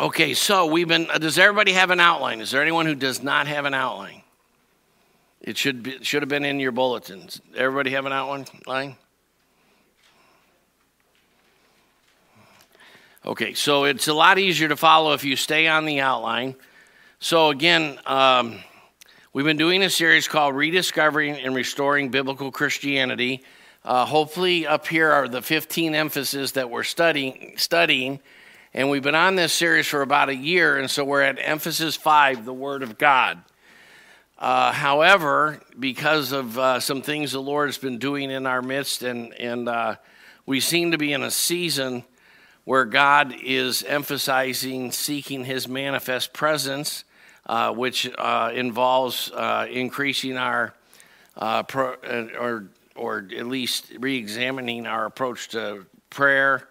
Okay, so we've been. Does everybody have an outline? Is there anyone who does not have an outline? It should be, should have been in your bulletins. Everybody have an outline? Okay, so it's a lot easier to follow if you stay on the outline. So again, um, we've been doing a series called "Rediscovering and Restoring Biblical Christianity." Uh, hopefully, up here are the 15 emphases that we're studying. Studying and we've been on this series for about a year, and so we're at emphasis five, the Word of God. Uh, however, because of uh, some things the Lord has been doing in our midst, and, and uh, we seem to be in a season where God is emphasizing seeking His manifest presence, uh, which uh, involves uh, increasing our, pro- or, or at least re examining our approach to prayer,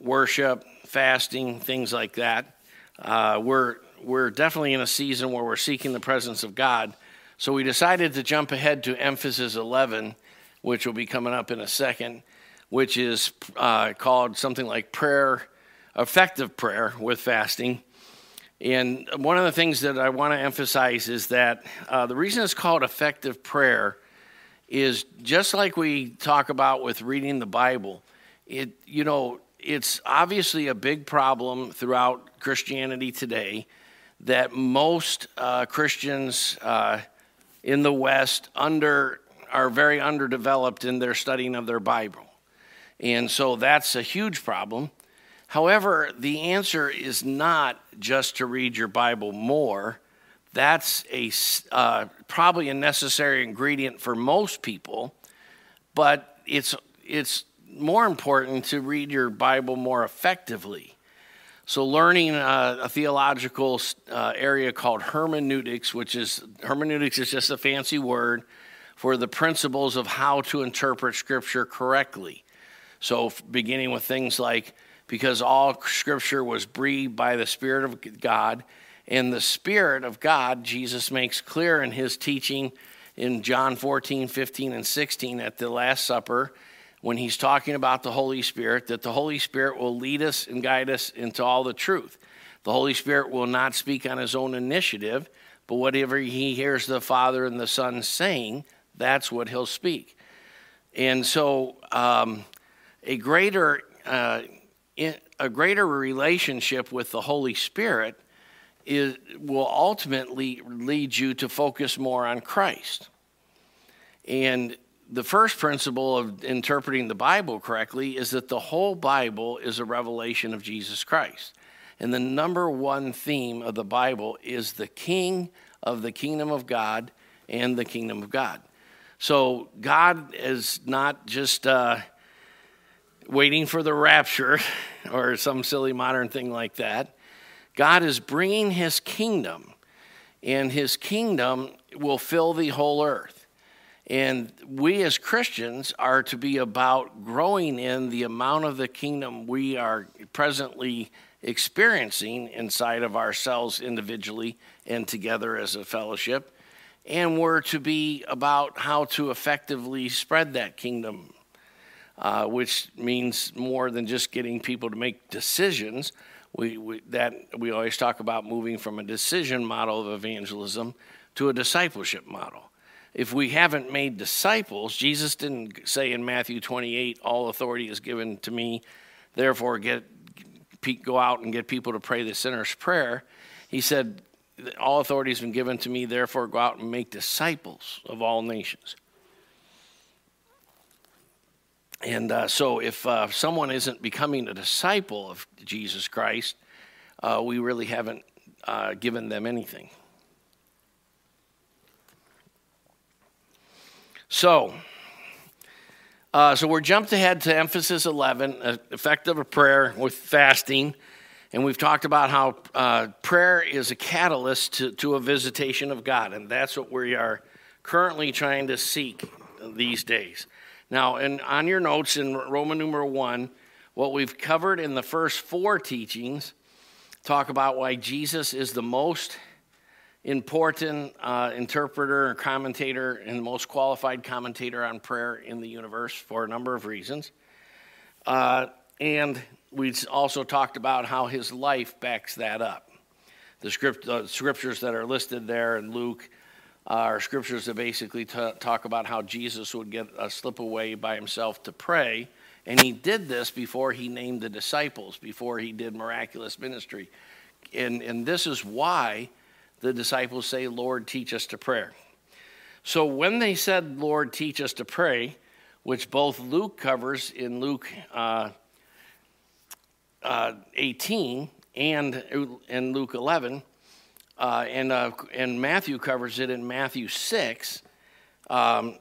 worship, fasting, things like that. Uh, we're, we're definitely in a season where we're seeking the presence of God. So we decided to jump ahead to emphasis 11, which will be coming up in a second, which is uh, called something like prayer, effective prayer with fasting. And one of the things that I want to emphasize is that uh, the reason it's called effective prayer is just like we talk about with reading the Bible. It, you know, it's obviously a big problem throughout Christianity today that most uh, Christians uh, in the West under are very underdeveloped in their studying of their Bible. And so that's a huge problem. However, the answer is not just to read your Bible more. That's a uh, probably a necessary ingredient for most people, but it's it's more important to read your Bible more effectively. So, learning uh, a theological uh, area called hermeneutics, which is hermeneutics is just a fancy word for the principles of how to interpret Scripture correctly. So, beginning with things like because all Scripture was breathed by the Spirit of God, and the Spirit of God, Jesus makes clear in his teaching in John 14, 15, and 16 at the Last Supper when he's talking about the Holy Spirit that the Holy Spirit will lead us and guide us into all the truth. The Holy Spirit will not speak on his own initiative, but whatever he hears the Father and the Son saying, that's what he'll speak. And so, um, a greater uh, a greater relationship with the Holy Spirit is, will ultimately lead you to focus more on Christ. And the first principle of interpreting the Bible correctly is that the whole Bible is a revelation of Jesus Christ. And the number one theme of the Bible is the King of the kingdom of God and the kingdom of God. So God is not just uh, waiting for the rapture or some silly modern thing like that. God is bringing his kingdom, and his kingdom will fill the whole earth. And we as Christians are to be about growing in the amount of the kingdom we are presently experiencing inside of ourselves individually and together as a fellowship. And we're to be about how to effectively spread that kingdom, uh, which means more than just getting people to make decisions. We, we, that we always talk about moving from a decision model of evangelism to a discipleship model if we haven't made disciples, Jesus didn't say in Matthew 28, all authority is given to me, therefore get go out and get people to pray the sinner's prayer. He said, all authority has been given to me, therefore go out and make disciples of all nations. And uh, so, if uh, someone isn't becoming a disciple of Jesus Christ, uh, we really haven't uh, given them anything. So, uh, so we're jumped ahead to emphasis 11, uh, effective prayer with fasting. And we've talked about how uh, prayer is a catalyst to, to a visitation of God. And that's what we are currently trying to seek these days. Now, and on your notes in Roman numeral 1, what we've covered in the first four teachings talk about why Jesus is the most important uh, interpreter and commentator and most qualified commentator on prayer in the universe for a number of reasons. Uh, and we also talked about how his life backs that up. The script, uh, scriptures that are listed there in Luke are scriptures that basically talk about how Jesus would get a slip away by himself to pray. And he did this before he named the disciples, before he did miraculous ministry. And, and this is why the disciples say, Lord, teach us to pray. So when they said, Lord, teach us to pray, which both Luke covers in Luke uh, uh, 18 and in Luke 11, uh, and, uh, and Matthew covers it in Matthew 6, um,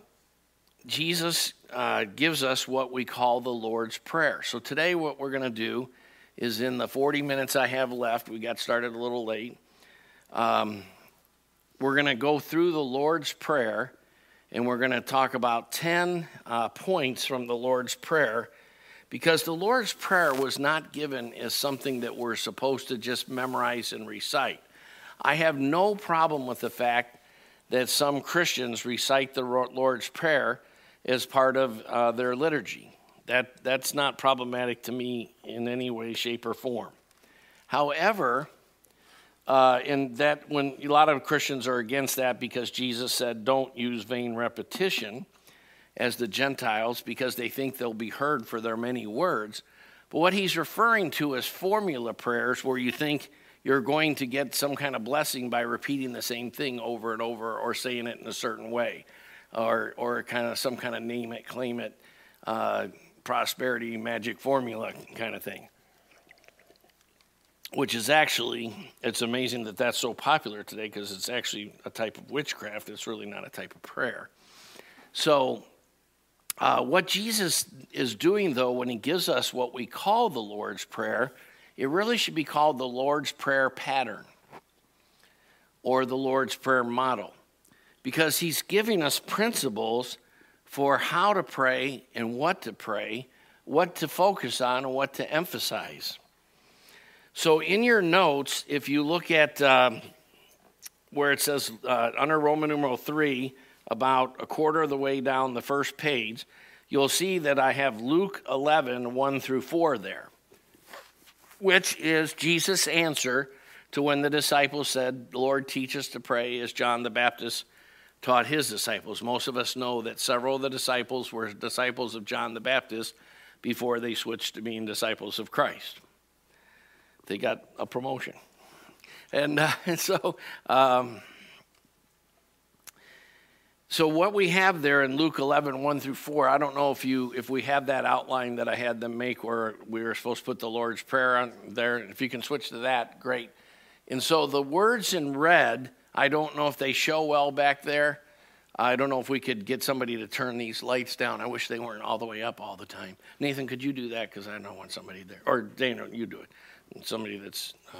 Jesus uh, gives us what we call the Lord's Prayer. So today, what we're going to do is in the 40 minutes I have left, we got started a little late. Um, we're going to go through the Lord's Prayer and we're going to talk about 10 uh, points from the Lord's Prayer because the Lord's Prayer was not given as something that we're supposed to just memorize and recite. I have no problem with the fact that some Christians recite the Lord's Prayer as part of uh, their liturgy. That, that's not problematic to me in any way, shape, or form. However, uh, and that when a lot of Christians are against that because Jesus said, don't use vain repetition as the Gentiles because they think they'll be heard for their many words. But what he's referring to is formula prayers where you think you're going to get some kind of blessing by repeating the same thing over and over or saying it in a certain way or, or kind of some kind of name it, claim it, uh, prosperity magic formula kind of thing which is actually, it's amazing that that's so popular today because it's actually a type of witchcraft. It's really not a type of prayer. So, uh, what Jesus is doing, though, when he gives us what we call the Lord's Prayer, it really should be called the Lord's Prayer pattern or the Lord's Prayer model because he's giving us principles for how to pray and what to pray, what to focus on, and what to emphasize. So, in your notes, if you look at um, where it says uh, under Roman numeral 3, about a quarter of the way down the first page, you'll see that I have Luke 11, 1 through 4 there, which is Jesus' answer to when the disciples said, Lord, teach us to pray, as John the Baptist taught his disciples. Most of us know that several of the disciples were disciples of John the Baptist before they switched to being disciples of Christ they got a promotion. And, uh, and so, um, so what we have there in Luke 11, 1 through 4, I don't know if you if we have that outline that I had them make where we were supposed to put the Lord's Prayer on there. If you can switch to that, great. And so the words in red, I don't know if they show well back there. I don't know if we could get somebody to turn these lights down. I wish they weren't all the way up all the time. Nathan, could you do that? Because I don't want somebody there. Or Dana, you do it somebody that's. Uh,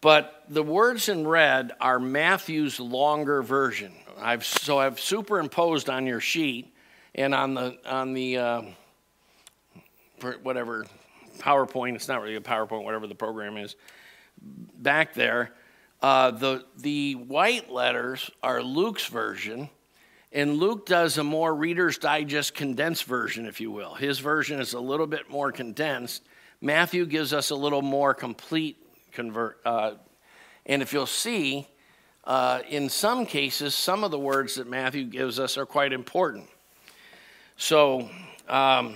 but the words in red are Matthew's longer version. I've so I've superimposed on your sheet and on the on the uh, whatever PowerPoint. It's not really a PowerPoint, whatever the program is. Back there, uh, the the white letters are Luke's version, and Luke does a more Reader's Digest condensed version, if you will. His version is a little bit more condensed, Matthew gives us a little more complete convert. Uh, and if you'll see, uh, in some cases, some of the words that Matthew gives us are quite important. So, um,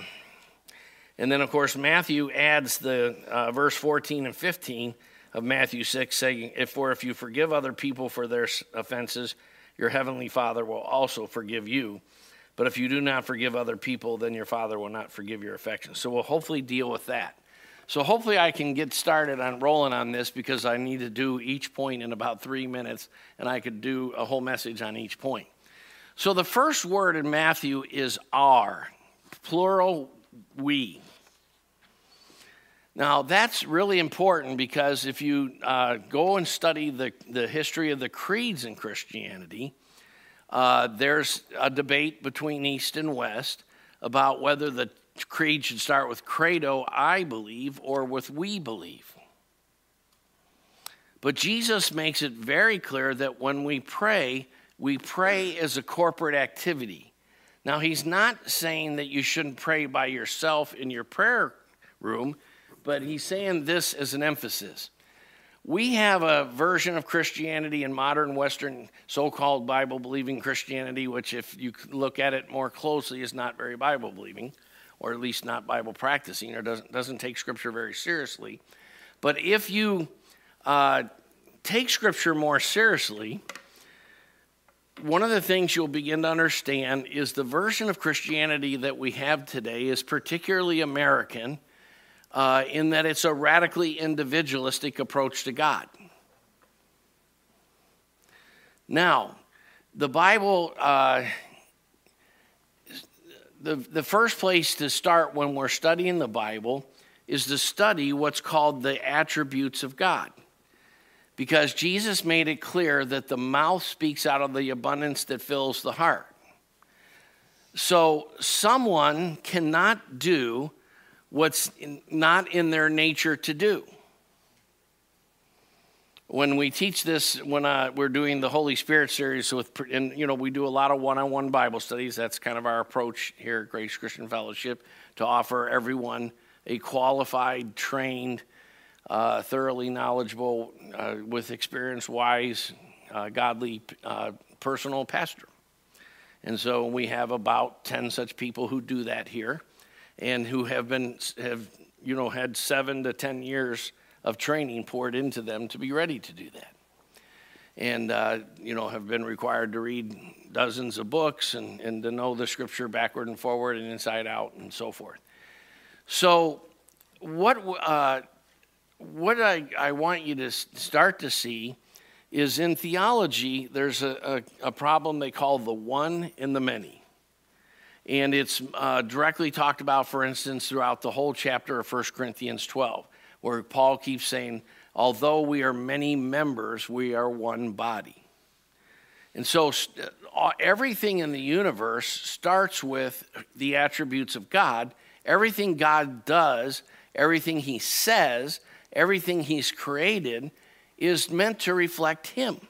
and then of course, Matthew adds the uh, verse 14 and 15 of Matthew 6 saying, if, For if you forgive other people for their offenses, your heavenly Father will also forgive you. But if you do not forgive other people, then your Father will not forgive your affections. So we'll hopefully deal with that. So hopefully I can get started on rolling on this because I need to do each point in about three minutes, and I could do a whole message on each point. So the first word in Matthew is our, plural we. Now, that's really important because if you uh, go and study the, the history of the creeds in Christianity, uh, there's a debate between East and West about whether the creed should start with credo, I believe, or with we believe. But Jesus makes it very clear that when we pray, we pray as a corporate activity. Now, he's not saying that you shouldn't pray by yourself in your prayer room, but he's saying this as an emphasis. We have a version of Christianity in modern Western so called Bible believing Christianity, which, if you look at it more closely, is not very Bible believing, or at least not Bible practicing, or doesn't, doesn't take Scripture very seriously. But if you uh, take Scripture more seriously, one of the things you'll begin to understand is the version of Christianity that we have today is particularly American uh, in that it's a radically individualistic approach to God. Now, the Bible, uh, the, the first place to start when we're studying the Bible is to study what's called the attributes of God because Jesus made it clear that the mouth speaks out of the abundance that fills the heart. So, someone cannot do what's not in their nature to do. When we teach this, when we're doing the Holy Spirit series with, and you know, we do a lot of one-on-one Bible studies. That's kind of our approach here at Grace Christian Fellowship to offer everyone a qualified, trained, uh, thoroughly knowledgeable, uh, with experience, wise, uh, godly, uh, personal pastor. And so we have about 10 such people who do that here and who have been, have, you know, had seven to 10 years of training poured into them to be ready to do that. And, uh, you know, have been required to read dozens of books and, and to know the scripture backward and forward and inside out and so forth. So, what uh, what I, I want you to start to see is in theology, there's a, a, a problem they call the one and the many. And it's uh, directly talked about, for instance, throughout the whole chapter of 1 Corinthians 12, where Paul keeps saying, Although we are many members, we are one body. And so uh, everything in the universe starts with the attributes of God. Everything God does, everything He says, everything He's created is meant to reflect Him.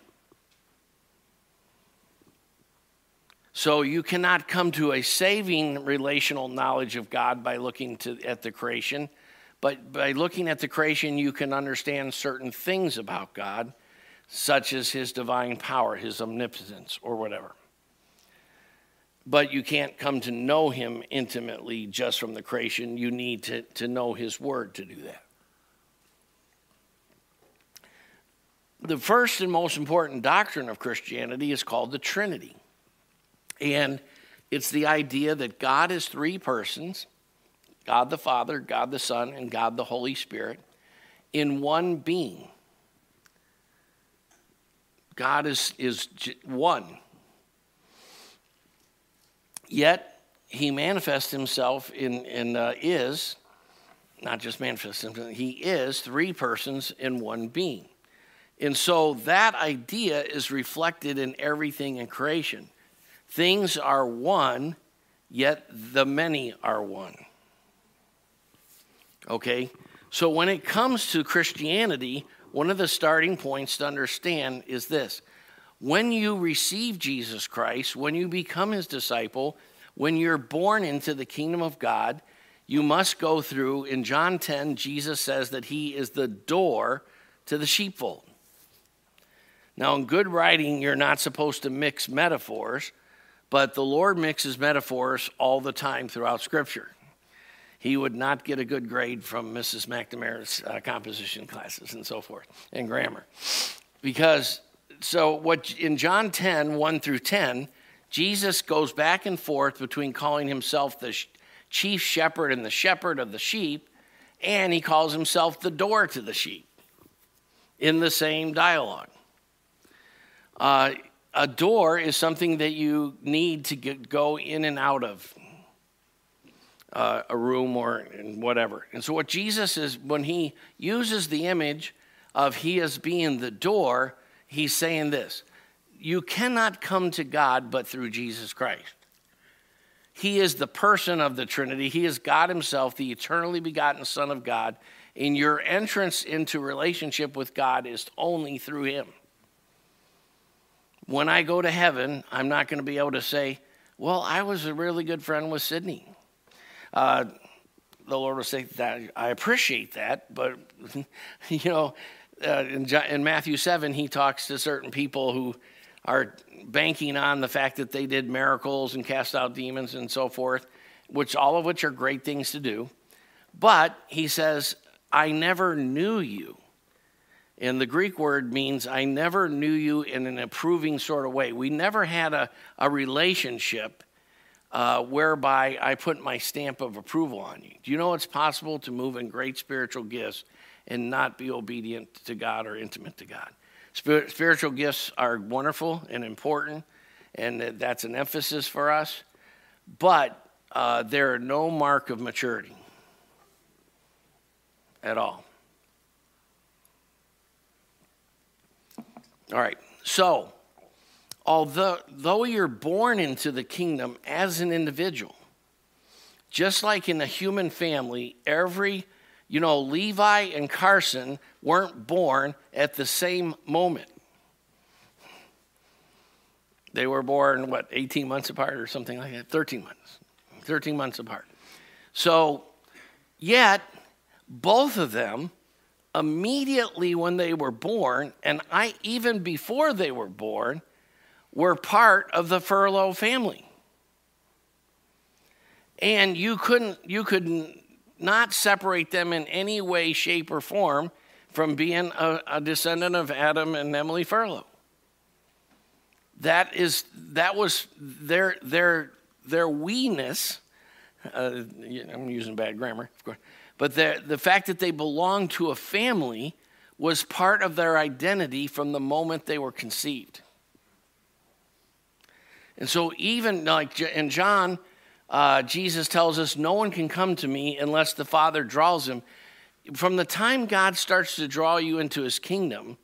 So you cannot come to a saving relational knowledge of God by looking to, at the creation, but by looking at the creation, you can understand certain things about God, such as His divine power, His omnipotence, or whatever. But you can't come to know Him intimately just from the creation. You need to, to know His Word to do that. the first and most important doctrine of Christianity is called the Trinity. And it's the idea that God is three persons God the Father, God the Son, and God the Holy Spirit in one being. God is, is one. Yet, he manifests himself in, in uh, is, not just manifests himself, he is three persons in one being. And so that idea is reflected in everything in creation. Things are one, yet the many are one. Okay? So when it comes to Christianity, one of the starting points to understand is this. When you receive Jesus Christ, when you become his disciple, when you're born into the kingdom of God, you must go through. In John 10, Jesus says that he is the door to the sheepfold. Now, in good writing, you're not supposed to mix metaphors, but the Lord mixes metaphors all the time throughout Scripture. He would not get a good grade from Mrs. McNamara's uh, composition classes and so forth, and grammar. Because, so what in John 10, 1 through 10, Jesus goes back and forth between calling himself the chief shepherd and the shepherd of the sheep, and he calls himself the door to the sheep in the same dialogue. Uh, a door is something that you need to get, go in and out of uh, a room or whatever. And so, what Jesus is, when he uses the image of he as being the door, he's saying this You cannot come to God but through Jesus Christ. He is the person of the Trinity. He is God Himself, the eternally begotten Son of God. And your entrance into relationship with God is only through Him when I go to heaven, I'm not going to be able to say, well, I was a really good friend with Sydney. Uh, the Lord will say that I appreciate that, but you know, uh, in, in Matthew 7, he talks to certain people who are banking on the fact that they did miracles and cast out demons and so forth, which all of which are great things to do. But he says, I never knew you. And the Greek word means I never knew you in an approving sort of way. We never had a, a relationship uh, whereby I put my stamp of approval on you. Do you know it's possible to move in great spiritual gifts and not be obedient to God or intimate to God? Spirit, spiritual gifts are wonderful and important, and that's an emphasis for us, but uh, they're no mark of maturity at all. All right, so although though you're born into the kingdom as an individual, just like in a human family, every you know, Levi and Carson weren't born at the same moment. They were born, what, 18 months apart or something like that? 13 months. 13 months apart. So, yet, both of them, immediately when they were born, and I even before they were born, were part of the Furlow family. And you couldn't, you could not separate them in any way, shape, or form from being a, a descendant of Adam and Emily Furlow. That is that was their their their weeness. Uh, I'm using bad grammar, of course, but the the fact that they belonged to a family was part of their identity from the moment they were conceived. And so, even like in John, uh, Jesus tells us, No one can come to me unless the Father draws him. From the time God starts to draw you into his kingdom,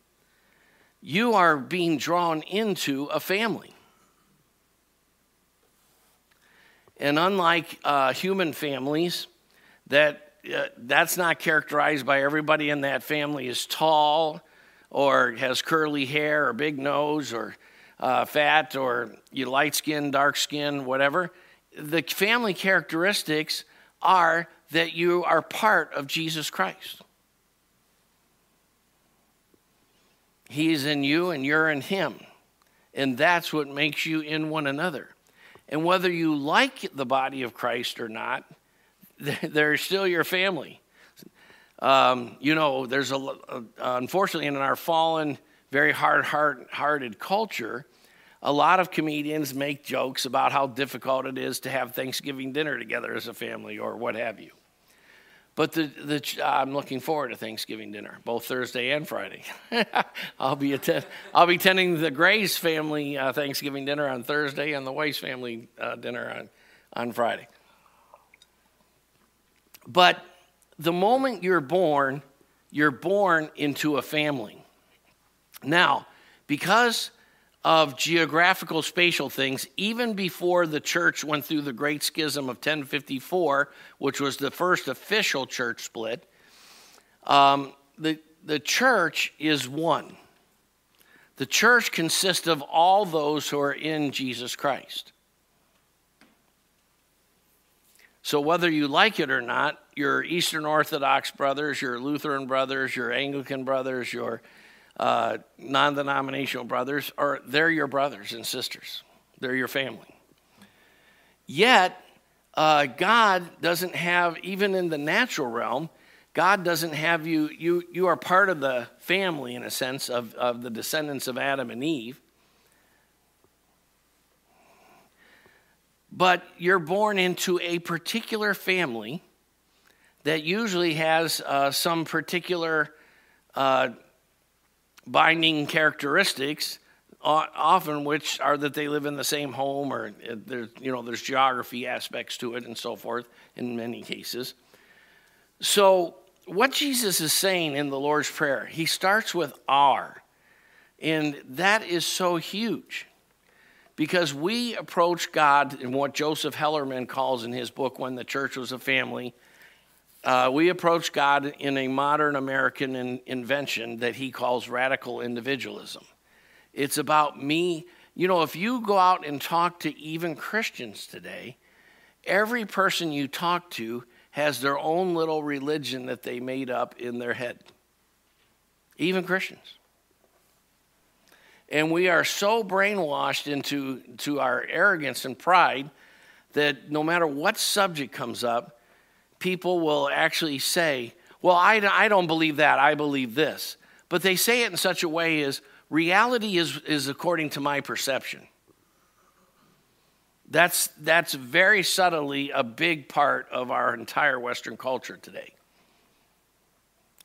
you are being drawn into a family. And unlike uh, human families, that uh, that's not characterized by everybody in that family is tall or has curly hair or big nose or uh, fat or you light skin, dark skin, whatever. The family characteristics are that you are part of Jesus Christ. He's in you and you're in him. And that's what makes you in one another. And whether you like the body of Christ or not, they're still your family. Um, you know, there's a, unfortunately in our fallen, very hard hearted culture, a lot of comedians make jokes about how difficult it is to have Thanksgiving dinner together as a family or what have you. But the, the, I'm looking forward to Thanksgiving dinner, both Thursday and Friday. I'll, be attend, I'll be attending the Grays family uh, Thanksgiving dinner on Thursday and the Weiss family uh, dinner on, on Friday. But the moment you're born, you're born into a family. Now, because of geographical spatial things even before the church went through the Great Schism of 1054, which was the first official church split. Um, the, the church is one. The church consists of all those who are in Jesus Christ. So, whether you like it or not, your Eastern Orthodox brothers, your Lutheran brothers, your Anglican brothers, your uh, non denominational brothers, are they're your brothers and sisters, they're your family. Yet, uh, God doesn't have, even in the natural realm, God doesn't have you, you, you are part of the family in a sense of, of the descendants of Adam and Eve. But you're born into a particular family that usually has uh, some particular uh, binding characteristics often which are that they live in the same home or uh, there's you know there's geography aspects to it and so forth in many cases. So what jesus is saying in the lord's prayer he starts with our and that is so huge because we approach god in what joseph hellerman calls in his book when the church was a family uh, we approach God in a modern American in, invention that he calls radical individualism. It's about me. You know, if you go out and talk to even Christians today, every person you talk to has their own little religion that they made up in their head, even Christians. And we are so brainwashed into to our arrogance and pride that no matter what subject comes up, people will actually say, Well, I, I don't believe that, I believe this. But they say it in such a way as reality is, is according to my perception. That's, that's very subtly a big part of our entire Western culture today.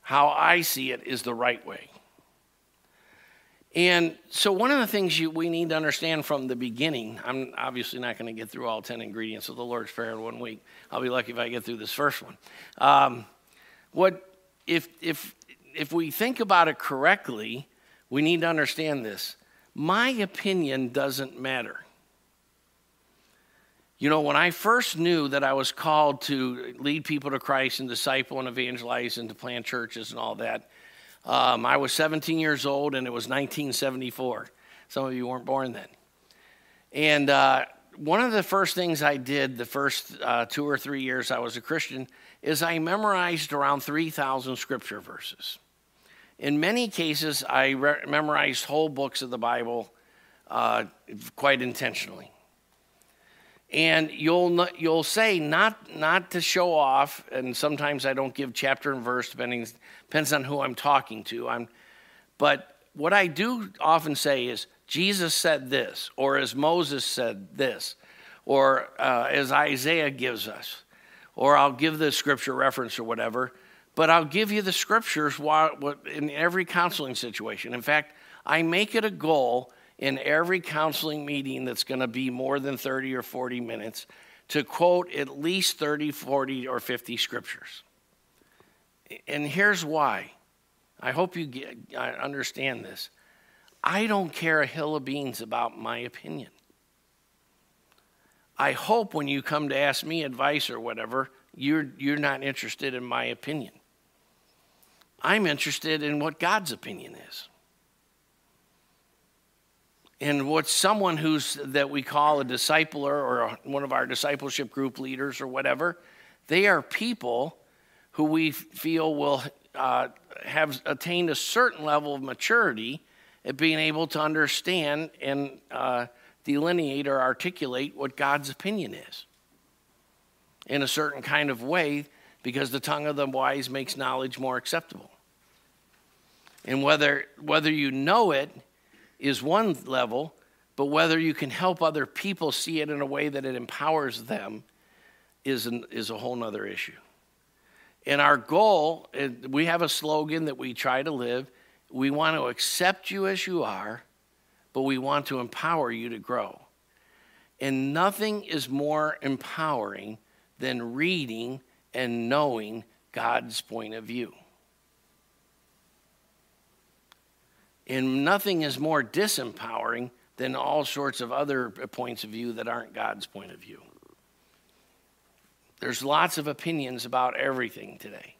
How I see it is the right way. And so, one of the things you, we need to understand from the beginning, I'm obviously not going to get through all 10 ingredients of the Lord's Prayer in one week. I'll be lucky if I get through this first one. Um, what, if, if, if we think about it correctly, we need to understand this. My opinion doesn't matter. You know, when I first knew that I was called to lead people to Christ and disciple and evangelize and to plant churches and all that, um, I was 17 years old and it was 1974. Some of you weren't born then. And uh, one of the first things I did the first uh, two or three years I was a Christian is I memorized around 3,000 scripture verses. In many cases, I re- memorized whole books of the Bible uh, quite intentionally. And you'll, you'll say, not, not to show off, and sometimes I don't give chapter and verse, depending, depends on who I'm talking to. I'm, but what I do often say is, Jesus said this, or as Moses said this, or uh, as Isaiah gives us, or I'll give the scripture reference or whatever, but I'll give you the scriptures in every counseling situation. In fact, I make it a goal in every counseling meeting that's going to be more than 30 or 40 minutes to quote at least 30, 40, or 50 scriptures. And here's why. I hope you get, I understand this. I don't care a hill of beans about my opinion. I hope when you come to ask me advice or whatever, you're, you're not interested in my opinion. I'm interested in what God's opinion is and what someone who's that we call a discipler or one of our discipleship group leaders or whatever, they are people who we feel will uh, have attained a certain level of maturity at being able to understand and uh, delineate or articulate what God's opinion is in a certain kind of way because the tongue of the wise makes knowledge more acceptable. And whether, whether you know it is one level, but whether you can help other people see it in a way that it empowers them is, an, is a whole other issue. And our goal, we have a slogan that we try to live. We want to accept you as you are, but we want to empower you to grow. And nothing is more empowering than reading and knowing God's point of view. And nothing is more disempowering than all sorts of other points of view that aren't God's point of view. There's lots of opinions about everything today.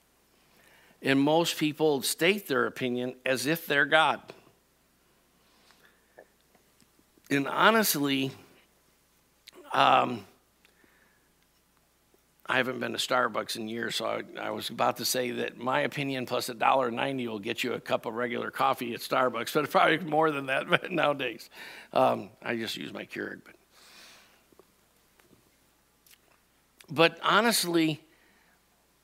And most people state their opinion as if they're God. And honestly, um, I haven't been to Starbucks in years, so I, I, was about to say that my opinion plus a dollar ninety will get you a cup of regular coffee at Starbucks, but probably more than that nowadays. Um, I just use my Keurig, but but honestly,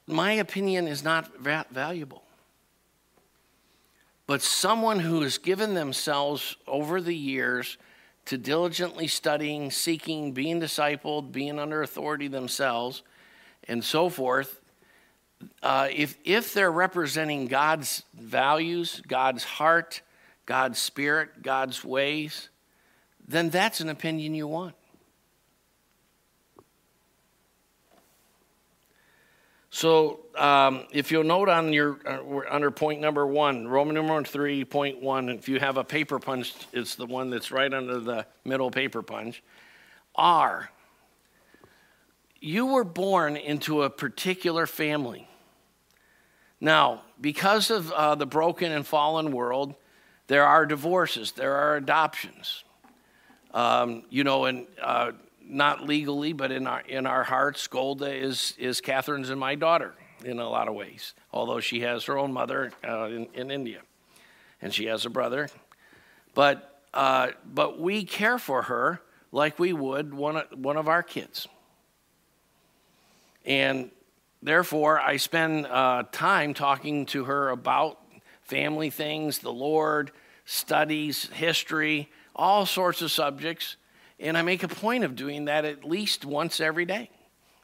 my opinion is not va- valuable. But someone who has given themselves over the years to diligently studying, seeking, being discipled, being under authority themselves and so forth, uh, if, if they're representing God's values, God's heart, God's spirit, God's ways, then that's an opinion you want. So, um, if you'll note on your uh, under point number one, Roman number three point one, if you have a paper punch, it's the one that's right under the middle paper punch. R you were born into a particular family. Now, because of uh, the broken and fallen world, there are divorces, there are adoptions. Um, you know, and uh, not legally, but in our in our hearts, Golda is is Catherine's and my daughter in a lot of ways. Although she has her own mother uh, in, in India, and she has a brother, but uh, but we care for her like we would one of, one of our kids, and therefore I spend uh, time talking to her about family things, the Lord, studies, history, all sorts of subjects. And I make a point of doing that at least once every day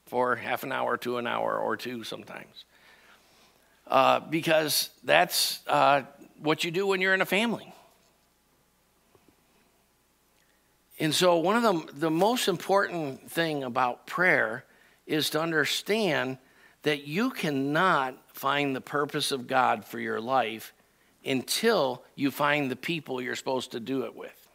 for half an hour to an hour or two sometimes. Uh, because that's uh, what you do when you're in a family. And so, one of the, the most important thing about prayer is to understand that you cannot find the purpose of God for your life until you find the people you're supposed to do it with.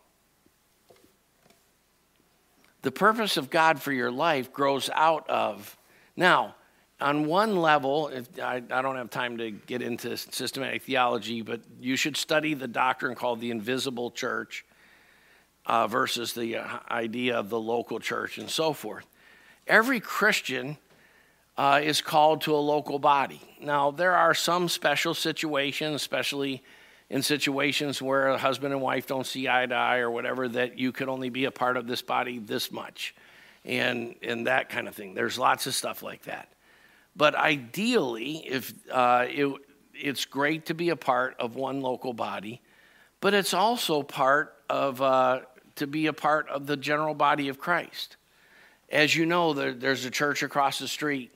The purpose of God for your life grows out of. Now, on one level, I, I, don't have time to get into systematic theology, but you should study the doctrine called the invisible church uh, versus the uh, idea of the local church and so forth. Every Christian uh, is called to a local body. Now, there are some special situations, especially in situations where a husband and wife don't see eye to eye or whatever, that you could only be a part of this body this much and, and that kind of thing. There's lots of stuff like that. But ideally, if uh, it, it's great to be a part of one local body, but it's also part of uh, to be a part of the general body of Christ. As you know, there, there's a church across the street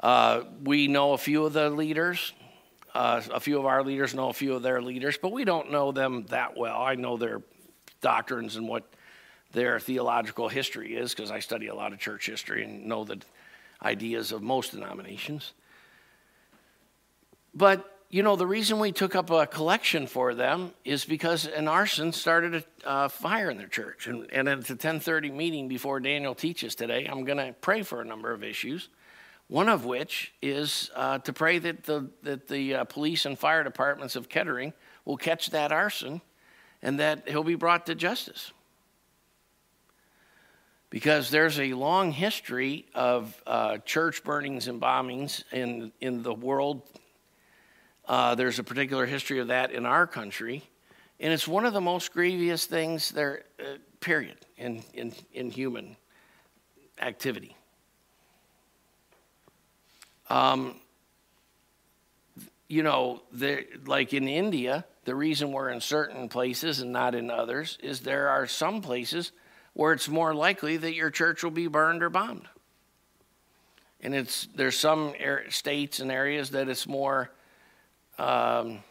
uh, we know a few of the leaders. Uh, a few of our leaders know a few of their leaders, but we don't know them that well. I know their doctrines and what their theological history is because I study a lot of church history and know the ideas of most denominations. But you know, the reason we took up a collection for them is because an arson started a uh, fire in their church. And, and at the 1030 meeting before Daniel teaches today, I'm going to pray for a number of issues. One of which is uh, to pray that the, that the uh, police and fire departments of Kettering will catch that arson and that he'll be brought to justice. Because there's a long history of uh, church burnings and bombings in, in the world. Uh, there's a particular history of that in our country. And it's one of the most grievous things there, uh, period, in, in, in human activity. Um, you know, like in India, the reason we're in certain places and not in others is there are some places where it's more likely that your church will be burned or bombed. And it's there's some states and areas that it's more um,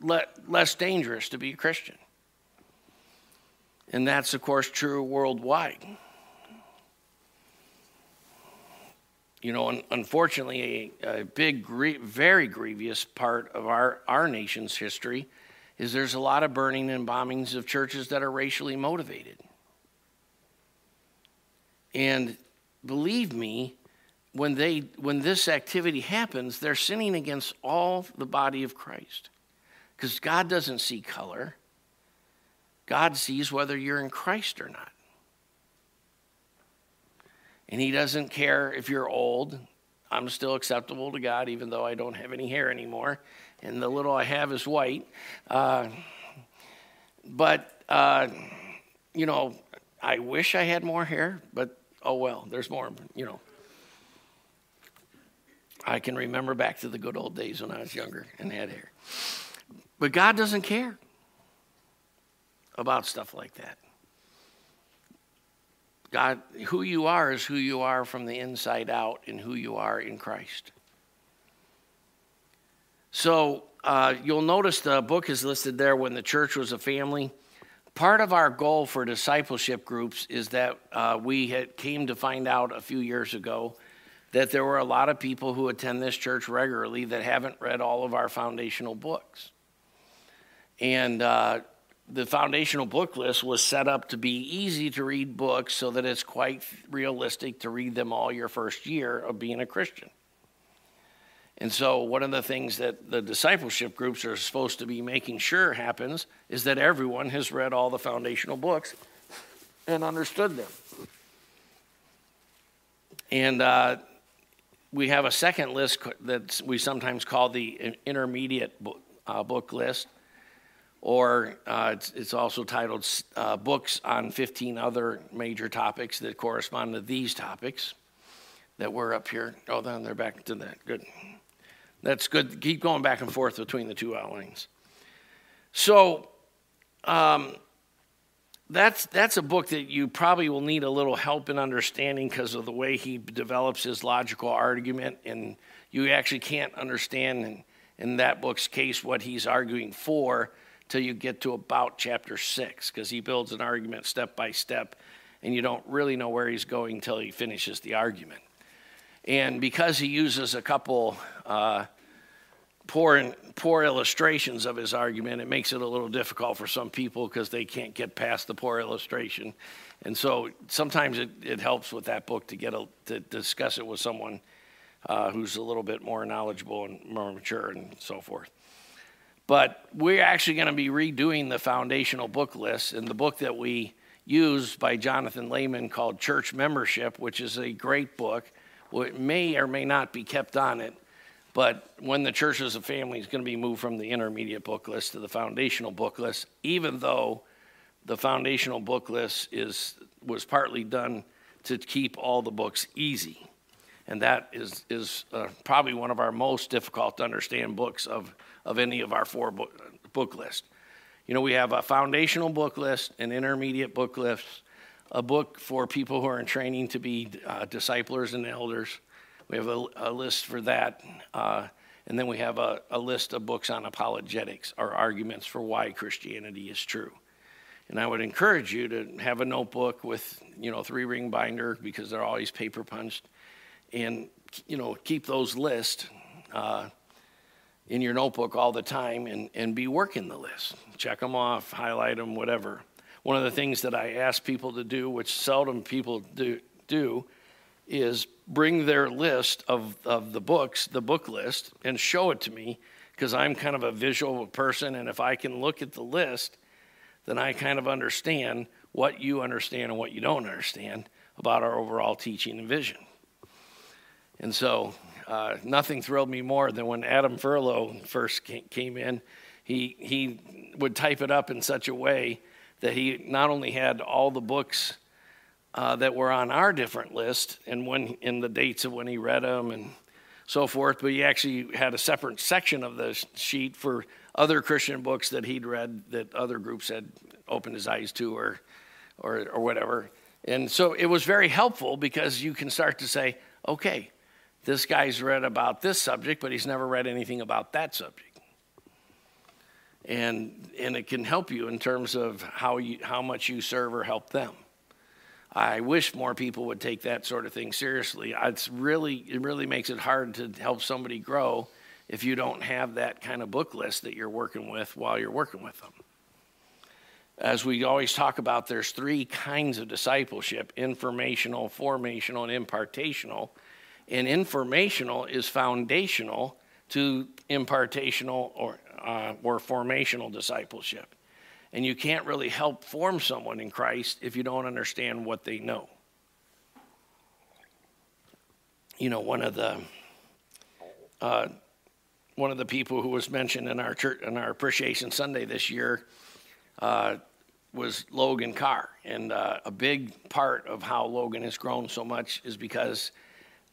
le- less dangerous to be a Christian. And that's, of course, true worldwide. you know, unfortunately, a, a big, very grievous part of our, our nation's history is there's a lot of burning and bombings of churches that are racially motivated. And believe me, when, they, when this activity happens, they're sinning against all the body of Christ. Because God doesn't see color, God sees whether you're in Christ or not. And He doesn't care if you're old. I'm still acceptable to God, even though I don't have any hair anymore. And the little I have is white. Uh, but, uh, you know, I wish I had more hair, but oh well, there's more, you know. I can remember back to the good old days when I was younger and had hair. But God doesn't care about stuff like that. God, who you are is who you are from the inside out and who you are in Christ. So uh, you'll notice the book is listed there when the church was a family. Part of our goal for discipleship groups is that uh, we had came to find out a few years ago that there were a lot of people who attend this church regularly that haven't read all of our foundational books. And uh, the foundational book list was set up to be easy to read books so that it's quite realistic to read them all your first year of being a Christian. And so, one of the things that the discipleship groups are supposed to be making sure happens is that everyone has read all the foundational books and understood them. And uh, we have a second list that we sometimes call the intermediate book, uh, book list, or uh, it's, it's, also titled uh, Books on 15 Other Major Topics that correspond to these topics that were up here. Oh, then they're back to that. Good. That's good. Keep going back and forth between the two outlines. So, um, that's that's a book that you probably will need a little help in understanding because of the way he develops his logical argument and you actually can't understand in, in that book's case what he's arguing for till you get to about chapter six because he builds an argument step by step and you don't really know where he's going until he finishes the argument. And because he uses a couple uh, poor, poor illustrations of his argument, it makes it a little difficult for some people because they can't get past the poor illustration. And so sometimes it, it helps with that book to get a, to discuss it with someone uh, who's a little bit more knowledgeable and more mature and so forth. But we're actually going to be redoing the foundational book list, and the book that we use by Jonathan Leeman called Church Membership, which is a great book. Well, it may or may not be kept on it but when the church as a family is going to be moved from the intermediate book list to the foundational book list, even though the foundational book list is, was partly done to keep all the books easy. And that is, is uh, probably one of our most difficult to understand books of, of any of our four book, book lists. You know, we have a foundational book list, an intermediate book list, a book for people who are in training to be uh, disciplers and elders, we have a, a list for that. Uh, and then we have a, a list of books on apologetics or arguments for why Christianity is true. And I would encourage you to have a notebook with, you know, three ring binder because they're always paper punched. And, you know, keep those lists uh, in your notebook all the time and, and be working the list. Check them off, highlight them, whatever. One of the things that I ask people to do, which seldom people do, do is bring their list of, of the books, the book list, and show it to me because I'm kind of a visual person. And if I can look at the list, then I kind of understand what you understand and what you don't understand about our overall teaching and vision. And so, uh, nothing thrilled me more than when Adam Furlow first came in. He, he would type it up in such a way that he not only had all the books uh, that were on our different list and when in the dates of when he read them and so forth. But he actually had a separate section of the sheet for other Christian books that he'd read that other groups had opened his eyes to or, or, or whatever. And so it was very helpful because you can start to say, okay, this guy's read about this subject, but he's never read anything about that subject. And, and it can help you in terms of how, you, how much you serve or help them. I wish more people would take that sort of thing seriously. It's really, it really makes it hard to help somebody grow if you don't have that kind of book list that you're working with while you're working with them. As we always talk about, there's three kinds of discipleship informational, formational, and impartational. And informational is foundational to impartational or, uh, or formational discipleship. And you can't really help form someone in Christ if you don't understand what they know. You know, one of the uh, one of the people who was mentioned in our church in our appreciation Sunday this year uh, was Logan Carr, and uh, a big part of how Logan has grown so much is because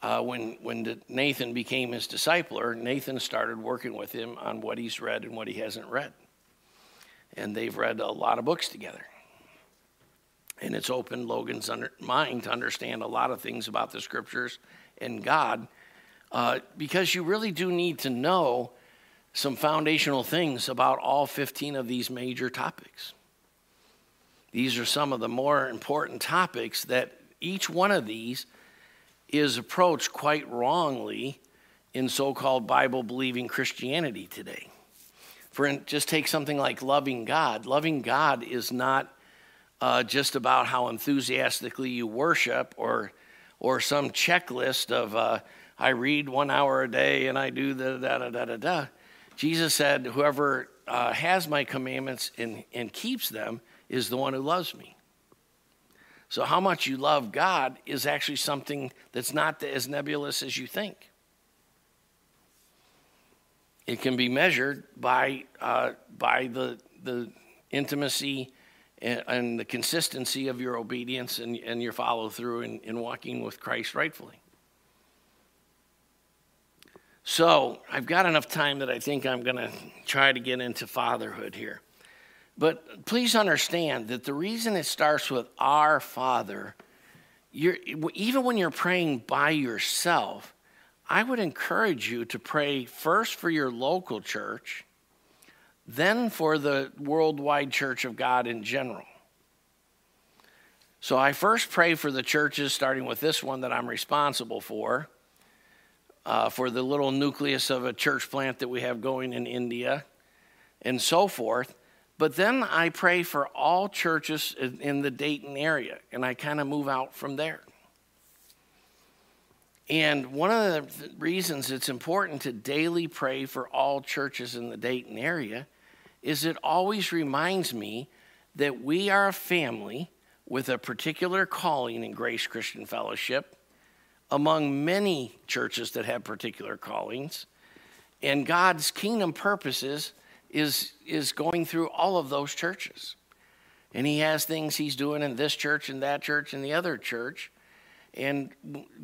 uh, when when Nathan became his discipler, Nathan started working with him on what he's read and what he hasn't read and they've read a lot of books together. And it's opened Logan's under, mind to understand a lot of things about the scriptures and God, uh, because you really do need to know some foundational things about all 15 of these major topics. These are some of the more important topics that each one of these is approached quite wrongly in so called Bible believing Christianity today. For just take something like loving God. Loving God is not uh, just about how enthusiastically you worship or or some checklist of uh, I read one hour a day and I do the da da da da da. Jesus said, "Whoever uh, has my commandments and, and keeps them is the one who loves me." So, how much you love God is actually something that's not as nebulous as you think. It can be measured by, uh, by the, the intimacy and, and, the consistency of your obedience and, and your follow through in, in walking with Christ rightfully. So, I've got enough time that I think I'm going to try to get into fatherhood here. But please understand that the reason it starts with our Father, even when you're praying by yourself, I would encourage you to pray first for your local church, then for the worldwide church of God in general. So I first pray for the churches, starting with this one that I'm responsible for, uh, for the little nucleus of a church plant that we have going in India, and so forth. But then I pray for all churches in the Dayton area, and I kind of move out from there. And one of the reasons it's important to daily pray for all churches in the Dayton area is it always reminds me that we are a family with a particular calling in Grace Christian Fellowship among many churches that have particular callings. And God's kingdom purposes is, is going through all of those churches. And he has things he's doing in this church and that church and the other church. And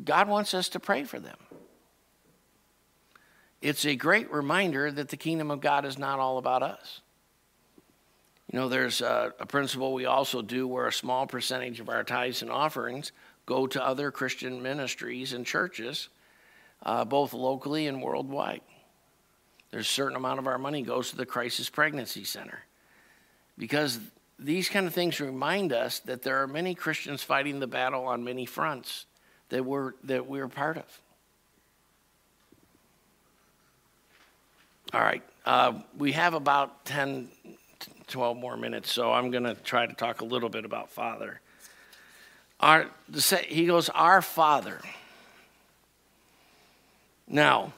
God wants us to pray for them. It's a great reminder that the kingdom of God is not all about us. You know, there's a, a, principle we also do where a small percentage of our tithes and offerings go to other Christian ministries and churches, uh, both locally and worldwide. There's a certain amount of our money goes to the Crisis Pregnancy Center. Because these kind of things remind us that there are many Christians fighting the battle on many fronts that we're, that we're part of. All right, uh, we have about 10, 12 more minutes, so I'm going to try to talk a little bit about Father. Our, he goes, Our Father. Now,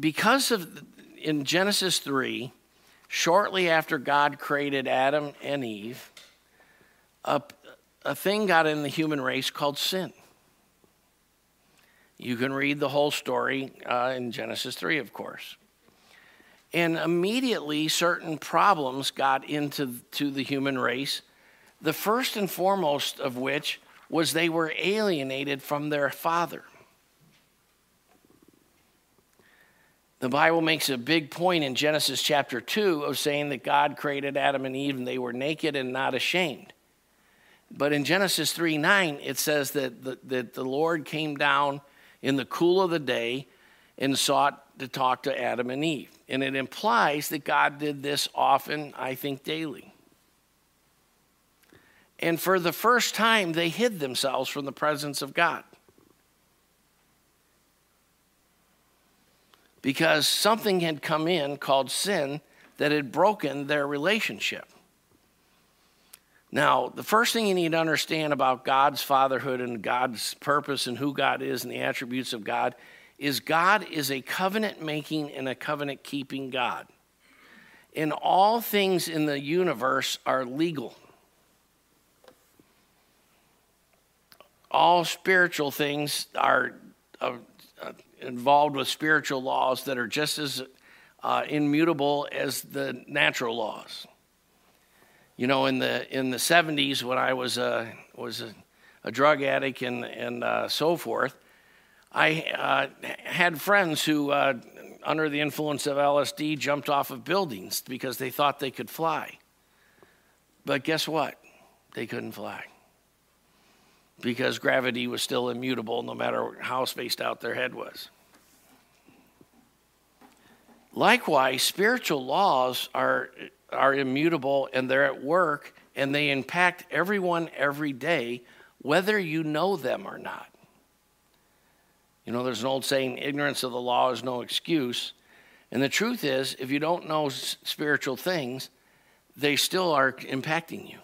because of in Genesis 3, shortly after God created Adam and Eve, a, a thing got in the human race called sin. You can read the whole story uh, in Genesis 3, of course. And immediately, certain problems got into to the human race. The first and foremost of which was they were alienated from their father. The Bible makes a big point in Genesis chapter 2 of saying that God created Adam and Eve and they were naked and not ashamed. But in Genesis 3 9, it says that the, that the Lord came down in the cool of the day and sought to talk to Adam and Eve. And it implies that God did this often, I think daily. And for the first time, they hid themselves from the presence of God. Because something had come in called sin that had broken their relationship. Now, the first thing you need to understand about God's fatherhood and God's purpose and who God is and the attributes of God is God is a covenant making and a covenant keeping God. And all things in the universe are legal. All spiritual things are uh, involved with spiritual laws that are just as uh, immutable as the natural laws. You know, in the in the 70s, when I was a was a, a drug addict and and uh, so forth, I uh, had friends who, uh, under the influence of LSD, jumped off of buildings because they thought they could fly. But guess what? They couldn't fly because gravity was still immutable no matter how spaced out their head was. Likewise, spiritual laws are, are immutable and they're at work and they impact everyone every day, whether you know them or not. You know, there's an old saying ignorance of the law is no excuse. And the truth is, if you don't know spiritual things, they still are impacting you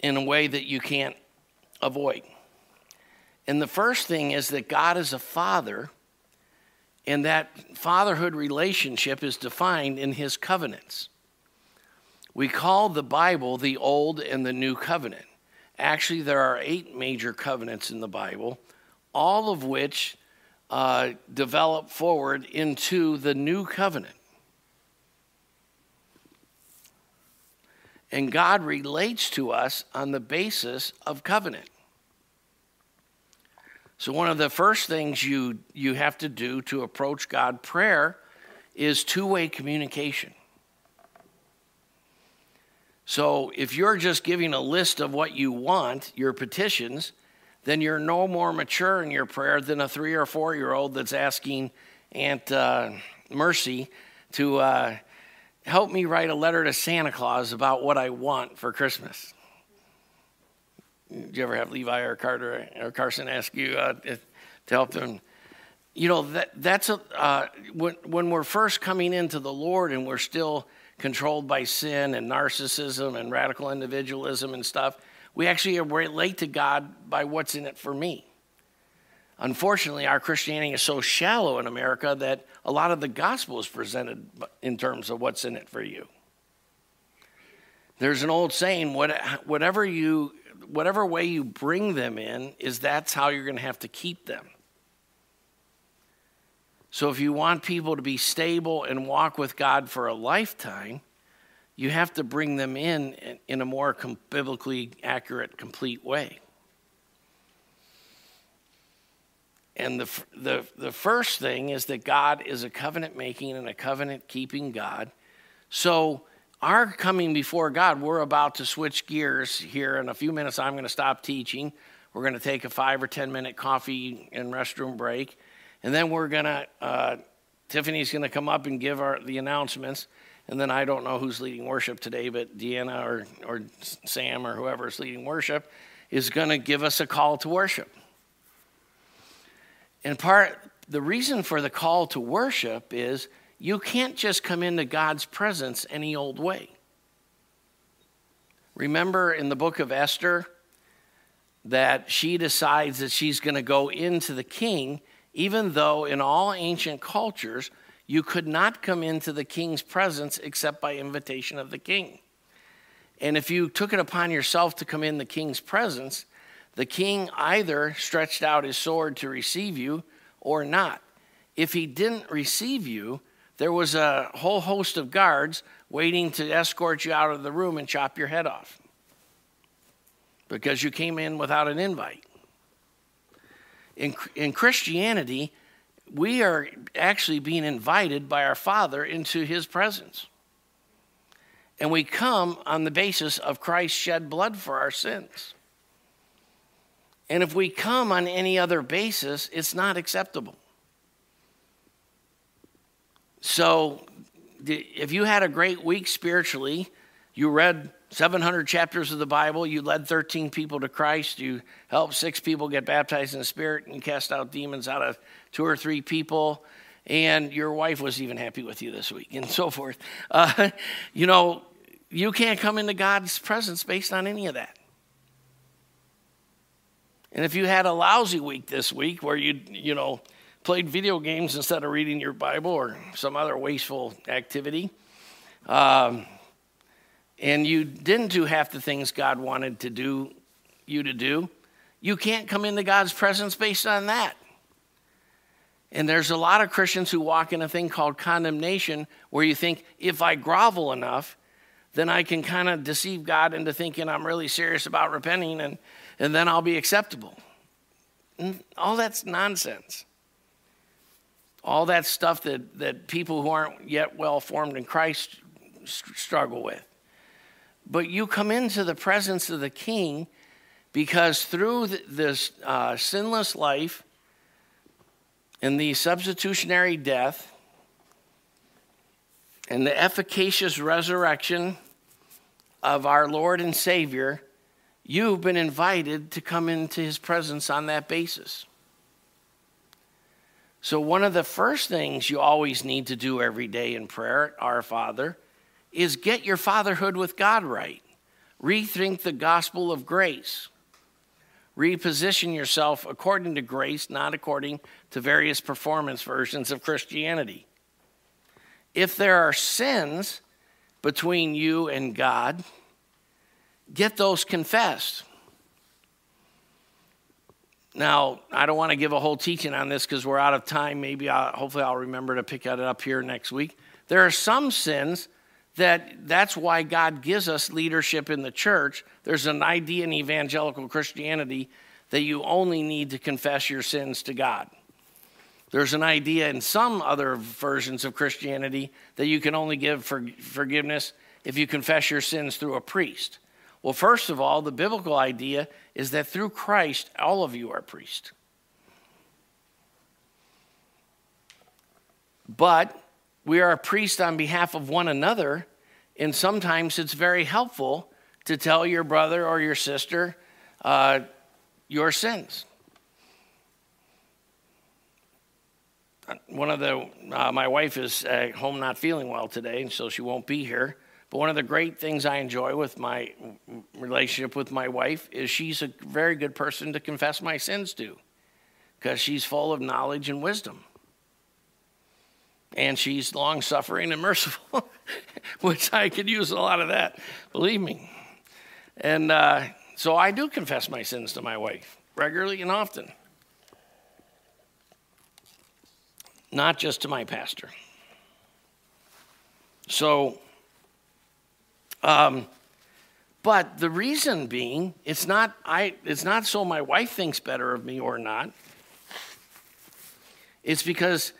in a way that you can't avoid. And the first thing is that God is a father, and that fatherhood relationship is defined in his covenants. We call the Bible the Old and the New Covenant. Actually, there are eight major covenants in the Bible, all of which uh, develop forward into the New Covenant. And God relates to us on the basis of covenant. So, one of the first things you, you have to do to approach God prayer is two way communication. So, if you're just giving a list of what you want, your petitions, then you're no more mature in your prayer than a three or four year old that's asking Aunt uh, Mercy to uh, help me write a letter to Santa Claus about what I want for Christmas. Did you ever have Levi or Carter or Carson ask you uh, to help them? You know that that's a uh, when when we're first coming into the Lord and we're still controlled by sin and narcissism and radical individualism and stuff. We actually relate to God by what's in it for me. Unfortunately, our Christianity is so shallow in America that a lot of the gospel is presented in terms of what's in it for you. There's an old saying, whatever you whatever way you bring them in is that's how you're going to have to keep them. So if you want people to be stable and walk with God for a lifetime, you have to bring them in in a more biblically accurate, complete way. And the, the, the first thing is that God is a covenant making and a covenant keeping God. So our coming before God, we're about to switch gears here in a few minutes. I'm going to stop teaching. We're going to take a five or 10 minute coffee and restroom break. And then we're going to, uh, Tiffany's going to come up and give our, the announcements. And then I don't know who's leading worship today, but Deanna or, or Sam or whoever is leading worship is going to give us a call to worship. And part, the reason for the call to worship is you can't just come into God's presence any old way. Remember in the book of Esther that she decides that she's going to go into the king, even though in all ancient cultures, you could not come into the king's presence except by invitation of the king. And if you took it upon yourself to come in the king's presence, the king either stretched out his sword to receive you or not. If he didn't receive you, there was a whole host of guards waiting to escort you out of the room and chop your head off because you came in without an invite. In, in Christianity, we are actually being invited by our Father into His presence. And we come on the basis of Christ shed blood for our sins. And if we come on any other basis, it's not acceptable. So, if you had a great week spiritually, you read 700 chapters of the Bible, you led 13 people to Christ, you helped six people get baptized in the Spirit, and cast out demons out of two or three people, and your wife was even happy with you this week, and so forth. Uh, you know, you can't come into God's presence based on any of that. And if you had a lousy week this week where you, you know, played video games instead of reading your Bible or some other wasteful activity. Um, and you didn't do half the things God wanted to do you to do, you can't come into God's presence based on that. And there's a lot of Christians who walk in a thing called condemnation where you think if I grovel enough, then I can kind of deceive God into thinking I'm really serious about repenting and, and then I'll be acceptable. And all that's nonsense all that stuff that, that people who aren't yet well formed in Christ struggle with. But you come into the presence of the King because through this uh, sinless life and the substitutionary death and the efficacious resurrection of our Lord and Savior, you've been invited to come into his presence on that basis. So, one of the first things you always need to do every day in prayer, Our Father, is get your fatherhood with God right. Rethink the gospel of grace. Reposition yourself according to grace, not according to various performance versions of Christianity. If there are sins, between you and God, get those confessed. Now, I don't want to give a whole teaching on this because we're out of time. Maybe I'll, hopefully I'll remember to pick it up here next week. There are some sins that that's why God gives us leadership in the church. There's an idea in evangelical Christianity that you only need to confess your sins to God. There's an idea in some other versions of Christianity that you can only give for forgiveness if you confess your sins through a priest. Well, first of all, the biblical idea is that through Christ, all of you are priests. But we are a priest on behalf of one another, and sometimes it's very helpful to tell your brother or your sister uh, your sins. One of the, uh, my wife is at home not feeling well today, and so she won't be here. But one of the great things I enjoy with my relationship with my wife is she's a very good person to confess my sins to because she's full of knowledge and wisdom. And she's long suffering and merciful, which I could use a lot of that, believe me. And uh, so I do confess my sins to my wife regularly and often, not just to my pastor. So, um, but the reason being, it's not, I, it's not so my wife thinks better of me or not. It's because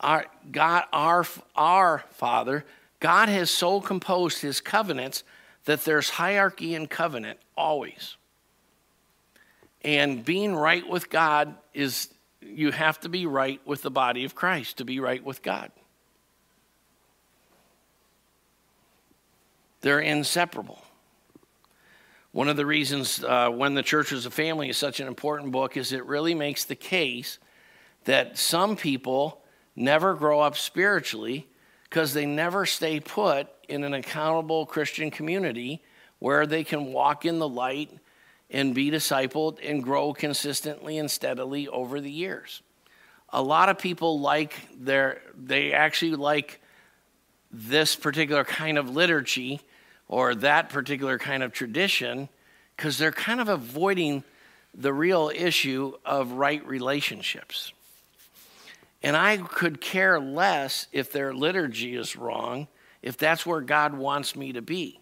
our God, our, our Father, God has so composed his covenants that there's hierarchy in covenant always. And being right with God is, you have to be right with the body of Christ to be right with God. They're inseparable. One of the reasons uh, When the Church is a Family is such an important book is it really makes the case that some people never grow up spiritually because they never stay put in an accountable Christian community where they can walk in the light and be discipled and grow consistently and steadily over the years. A lot of people like their, they actually like this particular kind of liturgy or that particular kind of tradition because they're kind of avoiding the real issue of right relationships. And I could care less if their liturgy is wrong, if that's where God wants me to be.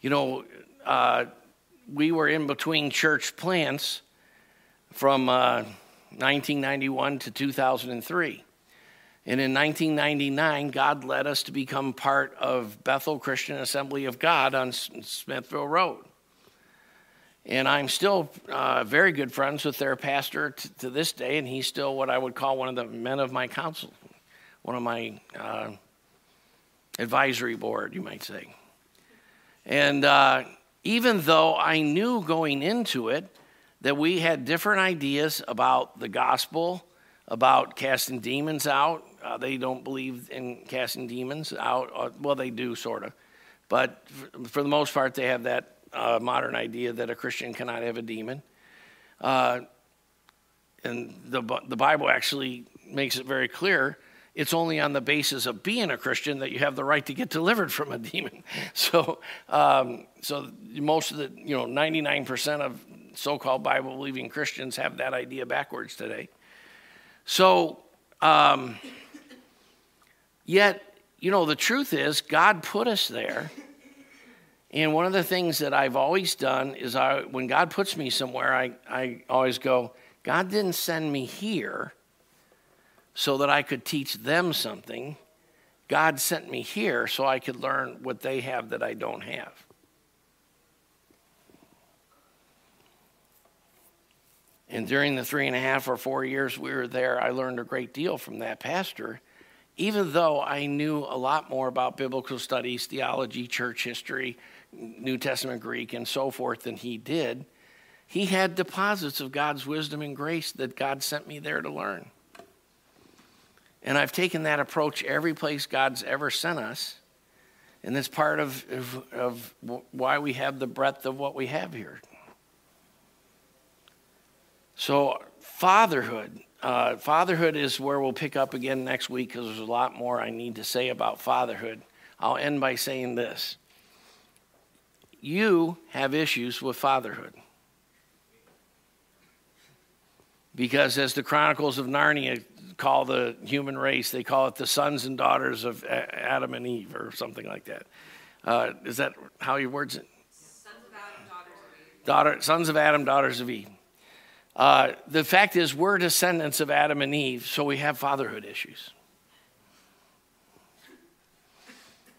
You know, uh, we were in between church plants from uh, 1991 to 2003. And in 1999, God led us to become part of Bethel Christian Assembly of God on Smithville Road. And I'm still uh, very good friends with their pastor t- to this day, and he's still what I would call one of the men of my council, one of my uh, advisory board, you might say. And uh, even though I knew going into it that we had different ideas about the gospel, about casting demons out, uh, they don't believe in casting demons out. Uh, well, they do, sort of. But for the most part, they have that uh, modern idea that a Christian cannot have a demon. Uh, and the, the Bible actually makes it very clear it's only on the basis of being a Christian that you have the right to get delivered from a demon. So, um, so most of the, you know, 99% of so-called Bible-believing Christians have that idea backwards today. So, um, yet, you know, the truth is God put us there and one of the things that I've always done is I, when God puts me somewhere, I, I always go, God didn't send me here so that I could teach them something. God sent me here so I could learn what they have that I don't have. And during the three and a half or four years we were there, I learned a great deal from that pastor, even though I knew a lot more about biblical studies, theology, church history, New Testament Greek and so forth than he did, he had deposits of God's wisdom and grace that God sent me there to learn. And I've taken that approach every place God's ever sent us. And that's part of, of, of why we have the breadth of what we have here. So, fatherhood. Uh, fatherhood is where we'll pick up again next week because there's a lot more I need to say about fatherhood. I'll end by saying this you have issues with fatherhood. Because as the Chronicles of Narnia call the human race, they call it the sons and daughters of Adam and Eve or something like that. Uh, is that how he words it? Sons of Adam, daughters of Eve. Daughter, sons of Adam, daughters of Eve. Uh, the fact is, we're descendants of Adam and Eve, so we have fatherhood issues.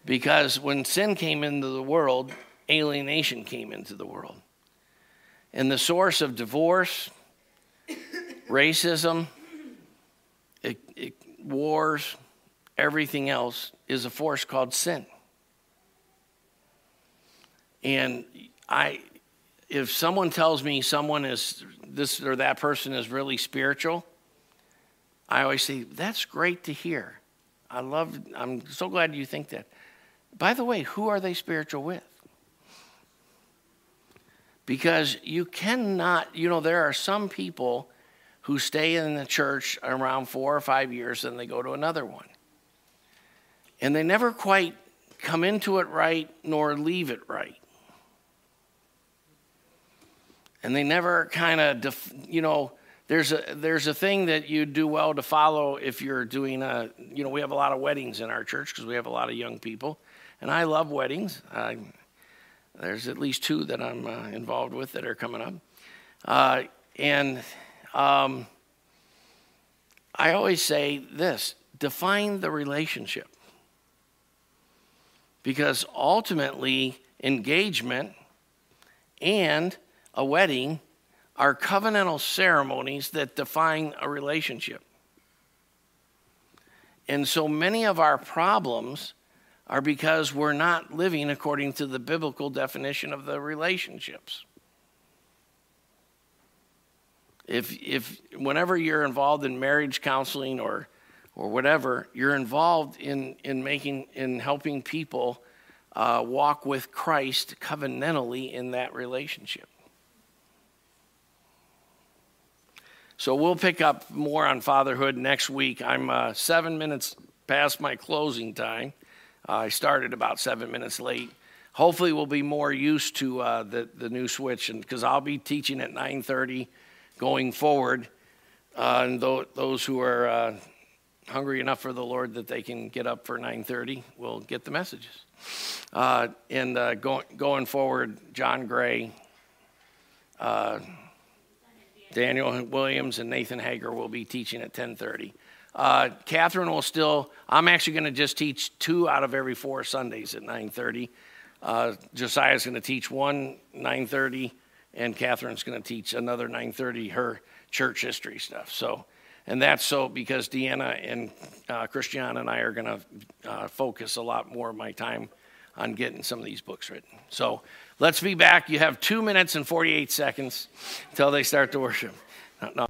Because when sin came into the world, alienation came into the world. And the source of divorce, racism, it, it, wars, everything else is a force called sin. And I, if someone tells me someone is this or that person is really spiritual, I always say, that's great to hear. I love, I'm so glad you think that. By the way, who are they spiritual with? Because you cannot, you know, there are some people who stay in the church around four or five years and they go to another one. And they never quite come into it right nor leave it right. And they never kind of, def- you know, there's a there's a thing that you do well to follow if you're doing a you know we have a lot of weddings in our church because we have a lot of young people and I love weddings. There's at least two that I'm uh, involved with that are coming up, uh, and um, I always say this define the relationship. Because ultimately, engagement and a wedding are covenantal ceremonies that define a relationship. And so many of our problems are because we're not living according to the biblical definition of the relationships if if whenever you're involved in marriage counseling or or whatever, you're involved in in making in helping people uh, walk with Christ covenantally in that relationship. So we'll pick up more on fatherhood next week. I'm uh, seven minutes past my closing time. Uh, I started about seven minutes late. Hopefully, we'll be more used to uh, the the new switch, and because I'll be teaching at 9:30 going forward. Uh, and th- those who are uh, hungry enough for the Lord that they can get up for 9:30 will get the messages. Uh, and go- going forward, John Gray, Daniel Williams, and Nathan Hager will be teaching at 10:30. Uh, Catherine will still. I'm actually going to just teach two out of every four Sundays at 9:30. Uh, Josiah's going to teach one 9:30 and Catherine's going to teach another 9:30 her church history stuff. So, and that's so because Deanna and uh, Christiana and I are going to uh, focus a lot more of my time on getting some of these books written. So, let's be back. You have two minutes and 48 seconds until they start to worship. No.